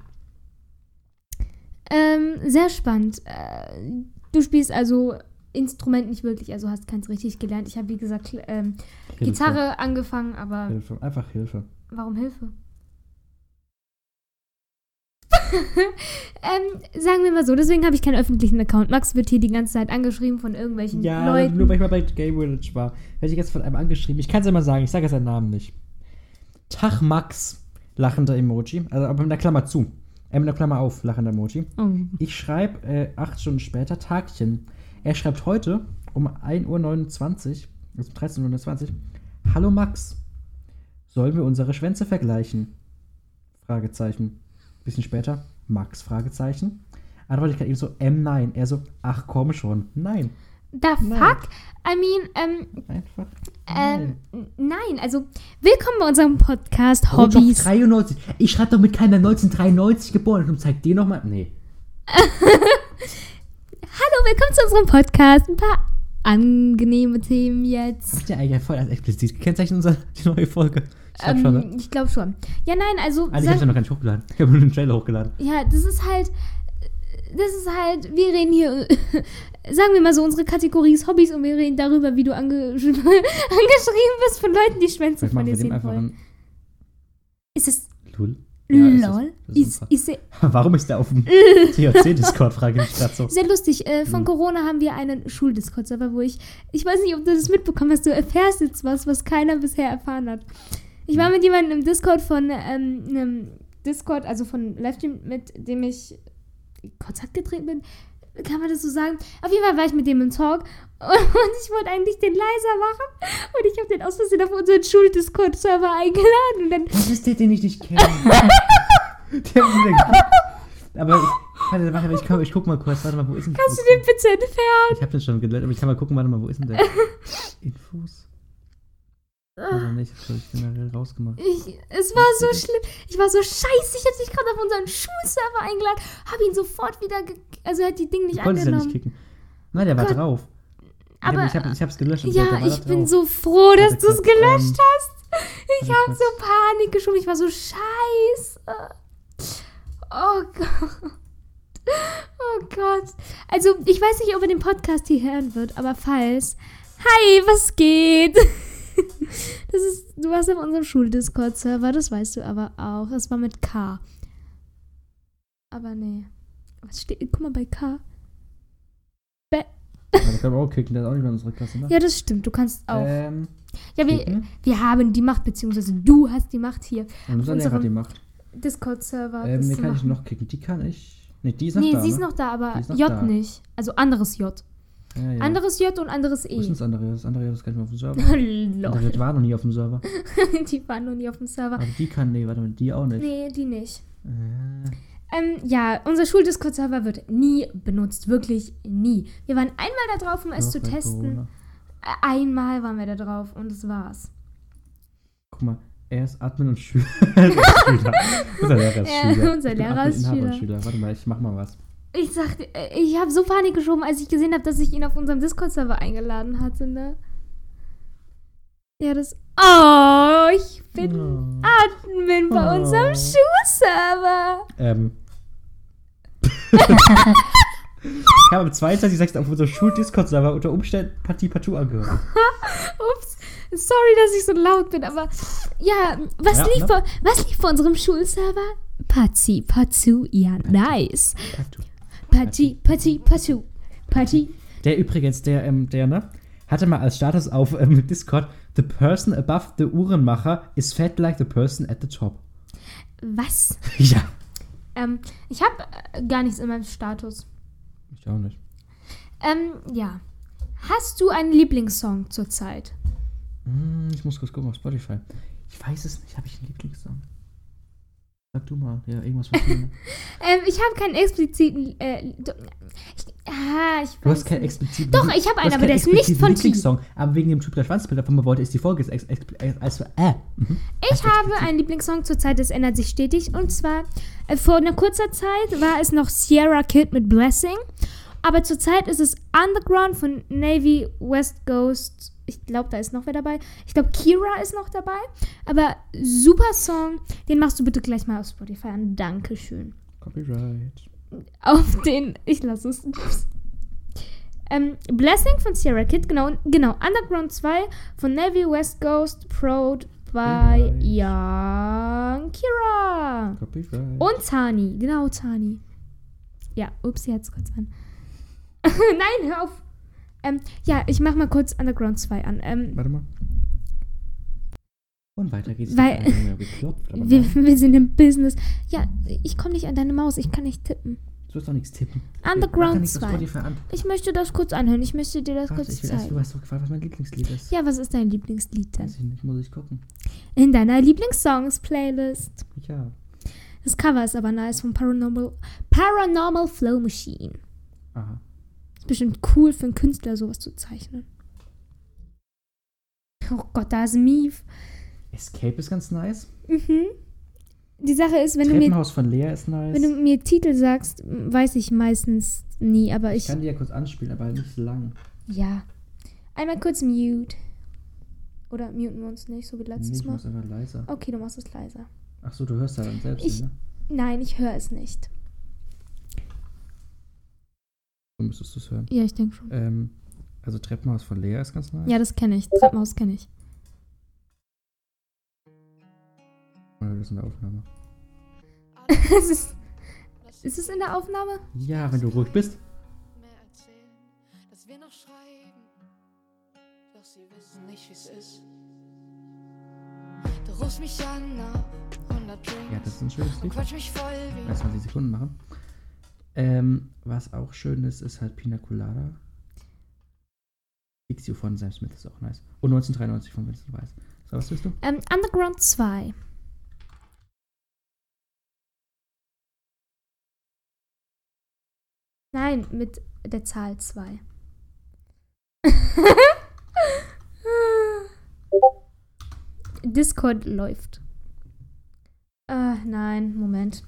Ähm, sehr spannend. Äh, du spielst also Instrument nicht wirklich, also hast keins richtig gelernt. Ich habe, wie gesagt, ähm. Gitarre angefangen, aber Hilfe. Einfach Hilfe. warum Hilfe? [laughs] ähm, sagen wir mal so, deswegen habe ich keinen öffentlichen Account. Max wird hier die ganze Zeit angeschrieben von irgendwelchen Ja, Leuten. nur weil ich mal bei Game Village war. Werde ich jetzt von einem angeschrieben. Ich kann es ja mal sagen, ich sage jetzt seinen Namen nicht. Tag Max, lachender Emoji. Also aber mit einer Klammer zu. Äh, mit einer Klammer auf, lachender Emoji. oh. Ich schreibe äh, acht Stunden später Tagchen. Er schreibt heute um 1.29 Uhr, also 13.29 Uhr, Hallo Max, sollen wir unsere Schwänze vergleichen? Fragezeichen. Bisschen später, Max, Fragezeichen. Antworte ich gerade eben so, ähm, nein. Er so, ach komm schon, nein. The Nein. fuck? I mean, ähm, Einfach. ähm, nein, also willkommen bei unserem Podcast Oh, Hobbys. 93. Ich schreibe doch mit keiner 1993 geboren und zeig dir nochmal. Nee. [laughs] Willkommen zu unserem Podcast. Ein paar angenehme Themen jetzt. Habt ihr eigentlich voll als explizit gekennzeichnet, unsere die neue Folge? Ich glaub Ähm, schon, ne? Ich glaube schon. Ja, nein, also hab ich ja noch gar nicht hochgeladen. Ich habe nur den Trailer hochgeladen. Ja, das ist halt. Das ist halt, wir reden hier, [laughs] sagen wir mal so, unsere Kategorie ist Hobbys und wir reden darüber, wie du ange [laughs] angeschrieben bist von Leuten, die Schwänze von dir sehen wollen. Ist es Lul. Ja, ist lol? Das ist Ist, ist, [laughs] Warum ist der auf dem [laughs] THC-Discord, frage ich gerade so. sehr lustig. Äh, von Mhm. Corona haben wir einen Schuldiscord-Server, wo ich, ich weiß nicht, ob du das mitbekommen hast, du erfährst jetzt was, was keiner bisher erfahren hat. Ich war mit jemandem im Discord von ähm, einem Discord, also von Livestream, mit dem ich in Kontakt getreten bin. Kann man das so sagen? Auf jeden Fall war ich mit dem im Talk [laughs] und ich wollte eigentlich den leiser machen und ich habe den aus Versehen auf unseren Schul-Discord-Server eingeladen und dann Was ist der, den ich nicht kenne? [laughs] der Aber ich, warte, warte, ich, komm, ich guck mal kurz. Warte mal, wo ist denn kannst du den bitte entfernen. Ich habe den schon gelöscht, aber ich kann mal gucken, warte mal, wo ist denn der? [laughs] Infos? Oder nicht? Das habe ich generell rausgemacht. Ich, es war so schlimm. Ich war so scheiße. Ich hätte dich gerade auf unseren Schulserver eingeladen. Habe ihn sofort wieder. Also, er hat die Dinge nicht Ich konnte es ja nicht angenommen. kicken. Nein, der war Gott. drauf. Ich Aber- hab, ich habe ich hab's gelöscht. ja, war ich bin drauf. so froh, dass du es gelöscht ähm, hast. Ich habe so Panik geschoben. Ich war so scheiße. Oh Gott. Oh Gott. Also, ich weiß nicht, ob er den Podcast hier hören wird, aber falls. Hi, was geht? Das ist, du warst auf unserem Schuldiscord-Server, das weißt du aber auch. Es war mit K. Aber nee. Was steht? Guck mal bei K. Ja, da können wir auch kicken, der ist auch nicht mehr in unserer Klasse, ne? Ja, das stimmt. Du kannst auch. Ähm, ja, wir, wir haben die Macht, beziehungsweise du hast die Macht hier. Und unser Lehrer hat die Macht. Discord-Server. Ähm, das zu kann ich machen. noch kicken? Die kann ich. Ne, die ist noch Nee, da. sie ist ne? noch da, aber J da. nicht. Also anderes J. Ja, ja. Anderes J und anderes Wo ist denn E. das andere? Das andere ist gar nicht mehr auf dem Server. [laughs] Das war noch nie auf dem Server. [laughs] die waren noch nie auf dem Server. Aber die kann, nee, warte mal, die auch nicht. Nee, die nicht. Äh, Ähm, ja, unser Schuldiscord-Server wird nie benutzt. Wirklich nie. Wir waren einmal da drauf, um es noch zu testen. Corona. Äh, Einmal waren wir da drauf und das war's. Guck mal, er ist Admin und Schüler. [laughs] Schüler. Unser Lehrer ist Ja, Schüler. unser Lehrer ist. Schüler. Warte mal, ich mach mal was. Ich sagte, äh, ich habe so Panik geschoben, als ich gesehen habe, dass ich ihn auf unserem Discord-Server eingeladen hatte, ne? Ja, das. Oh, ich bin Oh. Admin bei Oh. unserem Schuhserver. Ähm. [laughs] ich habe am 22.06. auf unserem Schul-Discord-Server unter Umständen Partie Partout angehört. [laughs] Ups, sorry, dass ich so laut bin, aber ja, was, Ja, lief, ne? bei, was lief bei unserem Schulserver? Pazi, Pazu, ja, nice. Partout. Pazi, Pazi, Pazu, Pazi. Der übrigens, der, ähm, der, ne, hatte mal als Status auf ähm, Discord, the person above the Uhrenmacher is fat like the person at the top. Was? [laughs] ja. Ähm, ich habe äh, gar nichts in meinem Status. Ich auch nicht. Ähm, ja. Hast du einen Lieblingssong zurzeit? Hm, ich muss kurz gucken auf Spotify. Ich weiß es nicht. Habe ich einen Lieblingssong? Sag du mal. Ja, irgendwas von ne? [laughs] Ähm, ich habe keinen expliziten. Äh, do- ich, ah, ich Du hast keinen expliziten. Doch, ich habe du einen, aber der ist nicht von T. Lieblingssong. Aber wegen dem Typ der Schwanzbilder von mir wollte, ist die Folge jetzt ex, ex, ex, also, äh. Mhm. Ich habe einen Lieblingssong zurzeit, das ändert sich stetig. Und zwar, äh, vor einer kurzer Zeit war es noch Sierra Kid mit Blessing. Aber zurzeit ist es Underground von Navy West Ghost. Ich glaube, da ist noch wer dabei. Ich glaube, Kira ist noch dabei. Aber super Song. Den machst du bitte gleich mal auf Spotify an. Dankeschön. Copyright. Auf den. Ich lasse es. Ähm, Blessing von Sierra Kid, genau, genau. Underground 2 von Navy West Ghost, Prod by. Young Kira. Copyright. Und Tani, genau, Tani. Ja, ups, jetzt kurz an. [laughs] Nein, hör auf. Ähm, ja, ich mach mal kurz Underground 2 an. Ähm, Warte mal. Und weiter geht's. Weil- [laughs] geklopft, wir, wir sind im Business. Ja, ich komme nicht an deine Maus, ich kann nicht tippen. Du sollst doch nichts tippen. Underground Mach nichts auf 2. Spotify an. Ich möchte das kurz anhören, ich möchte dir das Warte, kurz ich will erst, du zeigen. hast doch gefragt, was mein Lieblingslied ist. Ja, was ist dein Lieblingslied denn? Weiß ich nicht, muss ich gucken. In deiner Lieblingssongs-Playlist. Ja. Das Cover ist aber nice von Paranormal, Paranormal Flow Machine. Aha. Bestimmt cool für einen Künstler, sowas zu zeichnen. Oh Gott, da ist Mief. Escape ist ganz nice. Mhm. Die Sache ist, wenn du, mir, von Lea ist nice. wenn du mir Titel sagst, weiß ich meistens nie, aber ich ich. kann die ja kurz anspielen, aber halt nicht so lang. Ja. Einmal kurz mute. Oder muten wir uns nicht, so wie Nee, letztes ich Mal? mach's einfach leiser. Okay, du machst es leiser. Ach so, du hörst ja dann selbst Ich- ne? Nein, ich höre es nicht. So müsstest du es hören. Ja, ich denke schon. Ähm, also Treppenhaus von Lea ist ganz nice. Ja, das kenne ich. Treppenhaus kenne ich. Oder das ist in der Aufnahme. [laughs] es ist, ist es in der Aufnahme? Ja, wenn du ruhig bist. mehr erzählen, dass wir noch schreiben. Doch sie wissen nicht, wie's ist. Du rufst mich an nach 100 Drinks Ja, das ist ein schönes Lied. Bei 20 Sekunden machen. Ähm, was auch schön ist, ist halt Pina Colada. Fix von Sam Smith ist auch nice. Und 1993 von Vincent Weiss. So, was willst du? Ähm, Underground 2. Nein, mit der Zahl 2. [laughs] Discord läuft. Äh, nein, Moment.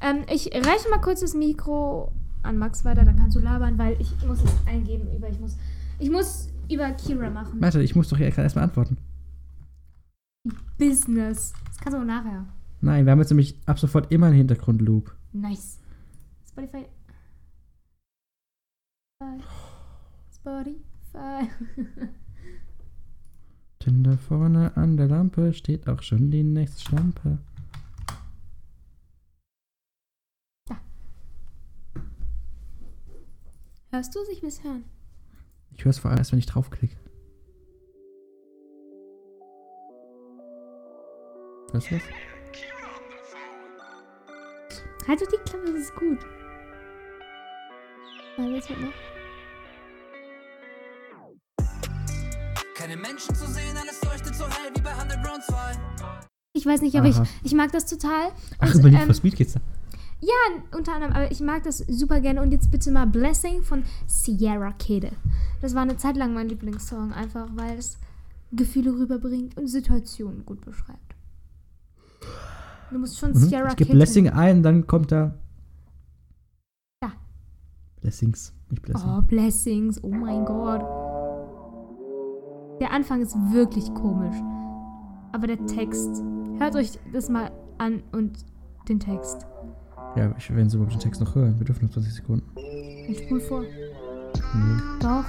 Ähm, ich reiche mal kurz das Mikro an Max weiter, dann kannst du labern, weil ich muss es eingeben über, ich muss, ich muss über Kira machen. Warte, ich muss doch hier erstmal antworten. Business. Das kannst du auch nachher. Nein, wir haben jetzt nämlich ab sofort immer einen Hintergrundloop. Nice. Spotify. Spotify. Denn da vorne an der Lampe steht auch schon die nächste Schlampe. Hörst du es? Ich will es hören. Ich höre es vor allem erst, wenn ich draufklicke. Hörst du das? Halt doch die Klappe, das ist gut. Mal jetzt halt noch. Keine Menschen zu sehen, alles leuchtet so hell wie bei Underground 2. Ich weiß nicht, aber ich, ich mag das total. Ach, Und, über Need ähm, for Speed geht's da. Ja, unter anderem, aber ich mag das super gerne. Und jetzt bitte mal Blessing von Sierra Kid. Das war eine Zeit lang mein Lieblingssong, einfach weil es Gefühle rüberbringt und Situationen gut beschreibt. Du musst schon Mhm. Sierra Ich gebe. Blessing ein, dann kommt da. Da. Blessings, nicht Blessing. Oh, Blessings, oh mein Gott. Der Anfang ist wirklich komisch. Aber der Text. Hört euch das mal an und den Text. Ja, ich werden Sie überhaupt den Text noch hören. Wir dürfen noch 20 Sekunden. Ich spul vor. Nee. Doch.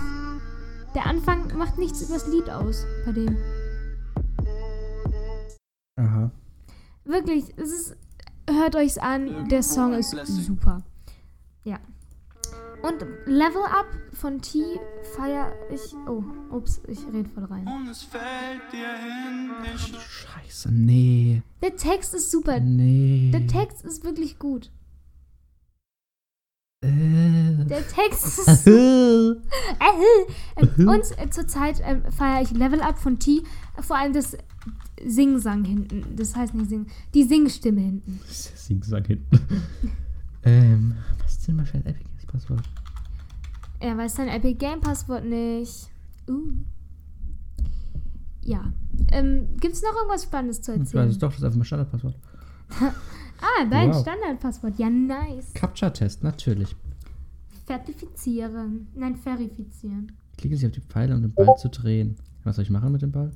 Der Anfang macht nichts übers Lied aus bei dem. Aha. Wirklich, es ist. Hört euch's an, der Song ist super. Ja. Und Level Up von T feier ich. Oh, ups, ich rede voll rein. Und es fällt dir hin, nicht Scheiße, nee. Der Text ist super. Nee. Der Text ist wirklich gut. Äh. Der Text [laughs] ist super. Äh, ähm, und äh, zurzeit ähm, feiere ich Level Up von T. Vor allem das Sing-Sang hinten. Das heißt nicht Singen. Die Singstimme hinten. [laughs] Sing-Sang hinten. [laughs] ähm, was ist denn mal für ein Epic Games Passwort? Er weiß sein Epic Game Passwort nicht. Uh. Ja. Ähm, Gibt es noch irgendwas Spannendes zu Ich weiß erzählen? es doch, das ist einfach mein Standardpasswort. [laughs] Ah, dein Wow. Standardpasswort. Ja, nice. Captcha-Test, natürlich. Zertifizieren. Nein, verifizieren. Klicken Sie auf die Pfeile, um den Ball zu drehen. Was soll ich machen mit dem Ball?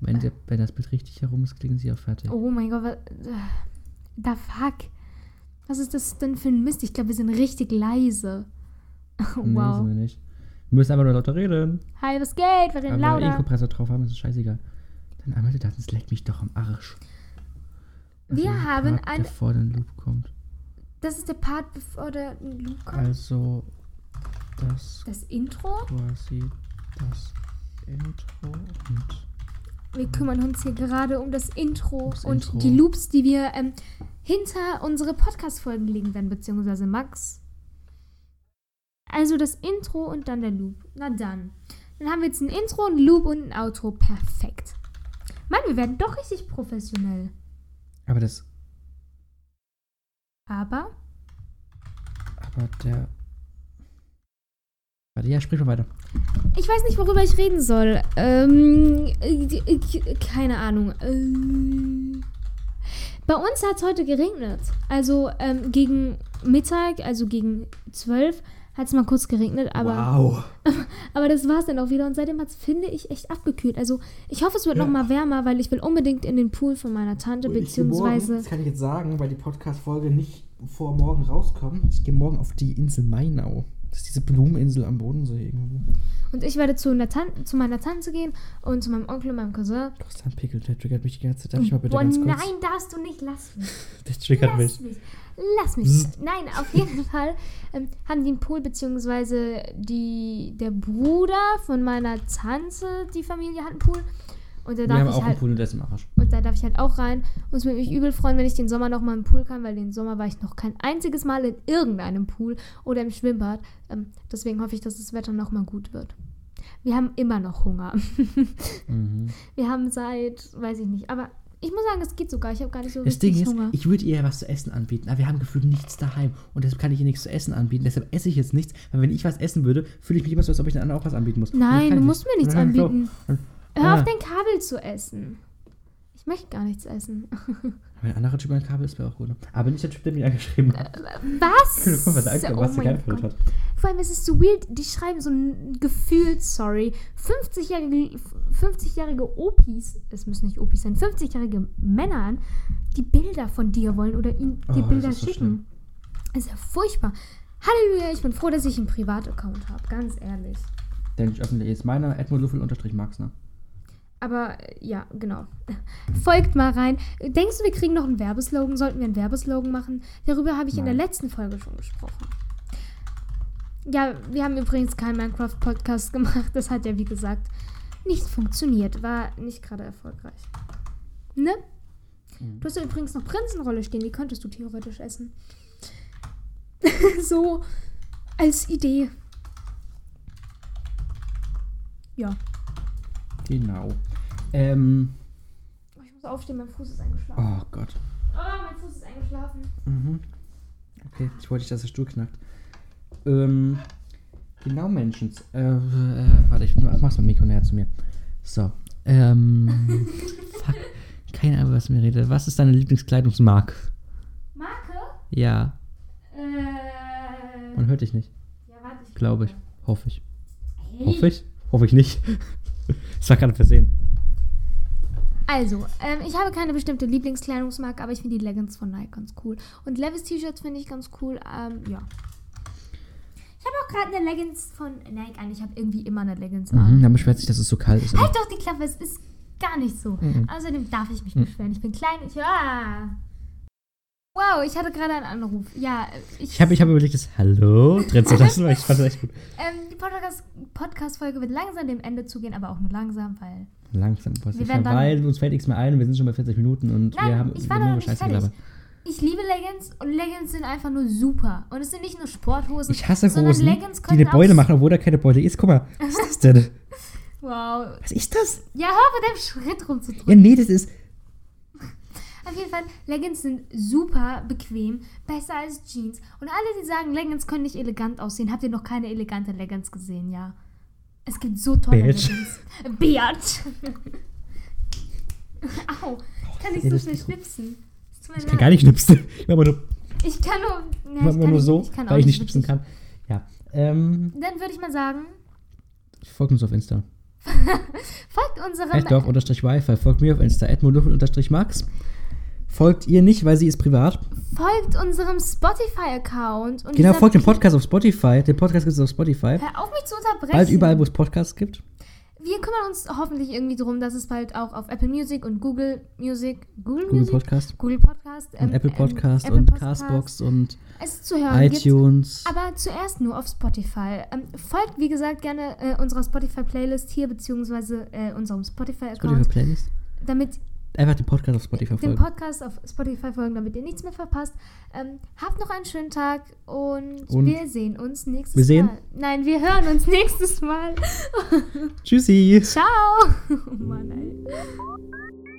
Wenn, der, wenn das Bild richtig herum ist, klicken Sie auf Fertig. Oh mein Gott, was. Da fuck. Was ist das denn für ein Mist? Ich glaube, wir sind richtig leise. [laughs] Nee, sind wow. wir nicht. Wir müssen einfach nur lauter reden. Hi, was geht? Wir reden Aber wenn wir eh einen lauter. Kompressor drauf haben, ist es scheißegal. Dann einmal die Daten, es leckt mich doch am Arsch. Wir der haben Part, ein- Der vor den Loop kommt. Das ist der Part, bevor der Loop kommt. Also, das Das Intro. quasi das Intro und Wir kümmern uns hier gerade um das Intro Ums und Intro. die Loops, die wir ähm, hinter unsere Podcast-Folgen legen werden, beziehungsweise Max. Also das Intro und dann der Loop. Na dann. Dann haben wir jetzt ein Intro, ein Loop und ein Outro. Perfekt. Mann, wir werden doch richtig professionell. Aber das. Aber Aber der. Warte, ja, sprich mal weiter. ich weiß nicht, worüber ich reden soll. Ähm, äh, äh, keine Ahnung. Ähm, bei uns hat es heute geregnet. Also ähm, gegen Mittag, also gegen 12, hat es mal kurz geregnet, aber, wow. [laughs] aber das war es dann auch wieder. Und seitdem hat es, finde ich, echt abgekühlt. Also ich hoffe, es wird Ja. noch mal wärmer, weil ich will unbedingt in den Pool von meiner Tante, beziehungsweise... das kann ich jetzt sagen, weil die Podcast-Folge nicht vor morgen rauskommt. Ich gehe morgen auf die Insel Mainau. Das ist diese Blumeninsel am Bodensee irgendwo. Und ich werde zu, einer Tan zu meiner Tante gehen und zu meinem Onkel und meinem Cousin. Kostan Pickel, der triggert mich die ganze Zeit. Darf ich mal bitte Boah, ganz kurz? nein, darfst du nicht, lass mich. [laughs] Der triggert Lass mich. mich. Lass mich. Nein, auf jeden [laughs] Fall ähm, haben die einen Pool, beziehungsweise die, der Bruder von meiner Tante, die Familie hat einen Pool. Und da Wir darf haben ich auch halt, einen Pool und der ist im Arsch. und da darf ich halt auch rein. Und es würde mich übel freuen, wenn ich den Sommer noch mal im Pool kann, weil den Sommer war ich noch kein einziges Mal in irgendeinem Pool oder im Schwimmbad. Ähm, deswegen hoffe ich, dass das Wetter noch mal gut wird. Wir haben immer noch Hunger. [laughs] Mhm. Wir haben seit, weiß ich nicht, aber ich muss sagen, es geht sogar. Ich habe gar nicht so Das Ding ist, Hunger. ich würde ihr was zu essen anbieten, aber wir haben gefühlt nichts daheim. Und deshalb kann ich ihr nichts zu essen anbieten. Deshalb esse ich jetzt nichts. Weil wenn ich was essen würde, fühle ich mich immer so, als ob ich den anderen auch was anbieten muss. Nein, du musst mir nichts anbieten. Hör auf, dein Kabel zu essen. Ich möchte gar nichts essen. [laughs] Wenn ein anderer Typ ein Kabel ist, wäre auch gut. ne? Aber nicht der Typ, der mich [laughs] angeschrieben hat. Was? Was er, oh was er mein geantwortet hat. vor allem, es ist so weird, die schreiben so ein Gefühl, sorry, 50-jährige 50-jährige Opis, es müssen nicht Opis sein, 50-jährige Männer an, die Bilder von dir wollen oder ihnen die Oh, das Bilder ist so schicken. schlimm. ist ja furchtbar. Halleluja, ich bin froh, dass ich einen Privataccount habe, ganz ehrlich. Der nicht öffentlich ist. Meiner Edmund Luffel unterstrich Max, ne? Aber äh, ja, genau. [laughs] Folgt mal rein. Denkst du, wir kriegen noch einen Werbeslogan? Sollten wir einen Werbeslogan machen? Darüber habe ich in der Nein. letzten Folge schon gesprochen. Ja, wir haben übrigens keinen Minecraft-Podcast gemacht. Das hat ja, wie gesagt, nicht funktioniert. War nicht gerade erfolgreich. Ne? Mhm. Du hast ja übrigens noch Prinzenrolle stehen. Die könntest du theoretisch essen. [laughs] so als Idee. Ja. Genau. Ähm, Oh, Ich muss aufstehen, mein Fuß ist eingeschlafen. oh Gott. Oh, mein Fuß ist eingeschlafen. Mhm. Okay, ich wollte nicht, dass der Stuhl knackt. Ähm, genau, Menschen. Äh, äh, warte, ich mach- mach's dem Mikro näher zu mir. So. Ähm, [laughs] fuck. Keine Ahnung, was mir redet. Was ist deine Lieblingskleidungsmarke? Marke? Ja, Äh. man hört dich nicht. Ja, warte, ich Glaube ich. Hoffe ich. Hey. Hoffe ich? Hoffe ich nicht. Das war gerade versehen. Also, ähm, ich habe keine bestimmte Lieblingskleidungsmarke, aber ich finde die Leggings von Nike ganz cool. Und Levis T-Shirts finde ich ganz cool. Ähm, ja. Ich habe auch gerade eine Leggings von Nike an. Ich habe irgendwie immer eine Leggings an. Mhm, dann beschwert sich, dass es so kalt ist. Halt doch die Klappe, es ist gar nicht so. Mhm. Außerdem darf ich mich Mhm. beschweren. Ich bin klein. Ich, ah. Wow, ich hatte gerade einen Anruf. Ja, ich. Ich habe ich hab überlegt, das Hallo drin zu lassen, weil ich fand das echt gut. ähm, die Podcast- Podcast-Folge wird langsam dem Ende zugehen, aber auch nur langsam, weil. Langsam, was Wir werden dann- weil uns fällt nichts mehr ein. Wir sind schon bei 40 Minuten und Nein, wir haben ich war nur noch Scheiße fertig. gelabert. Ich liebe Leggings und Leggings sind einfach nur super. Und es sind nicht nur Sporthosen. Ich hasse sondern Hosen, Leggings die eine Beule machen, obwohl da keine Beule ist. Guck mal, was ist das denn? [laughs] Wow. Was ist das? Ja, hör mit deinem Schritt rumzudrücken. Ja, nee, das ist. Auf jeden Fall, Leggings sind super bequem, besser als Jeans. Und alle, die sagen, Leggings können nicht elegant aussehen, habt ihr noch keine elegante Leggings gesehen, ja? Es gibt so tolle Bitch. Leggings. Bitch. [laughs] Au, ich kann nicht so schnell schnipsen. Ich kann gar nicht schnipsen. [laughs] Ich nur, Ich kann nur, ja, ich kann nur so, ich kann weil ich nicht schnipsen kann. Ja. Ähm, Dann würde ich mal sagen, folgt uns auf Insta. [laughs] folgt unserem Adorf unterstrich Wi-Fi. Folgt mir auf Insta. Edmund unterstrich Max. Folgt ihr nicht, weil sie ist privat. folgt unserem Spotify-Account. und Genau, folgt dem Podcast auf Spotify. Den Podcast gibt es auf Spotify. Hör auf mich zu unterbrechen. Bald überall, wo es Podcasts gibt. Wir kümmern uns hoffentlich irgendwie darum, dass es bald auch auf Apple Music und Google Music, Google, Google Music, Podcast. Google Podcast, ähm, Apple ähm, Podcast Apple und Podcast Castbox und es zu hören gibt. iTunes. Aber zuerst nur auf Spotify. Ähm, folgt, wie gesagt, gerne äh, unserer Spotify-Playlist hier, beziehungsweise äh, unserem Spotify-Account, Spotify Playlist. damit Einfach den Podcast auf Spotify den folgen. Podcast auf Spotify folgen, damit ihr nichts mehr verpasst. Ähm, habt noch einen schönen Tag und, Und wir sehen uns nächstes wir sehen? Mal. Nein, wir hören uns [laughs] nächstes Mal. Tschüssi. Ciao. [laughs] Oh Mann, ey.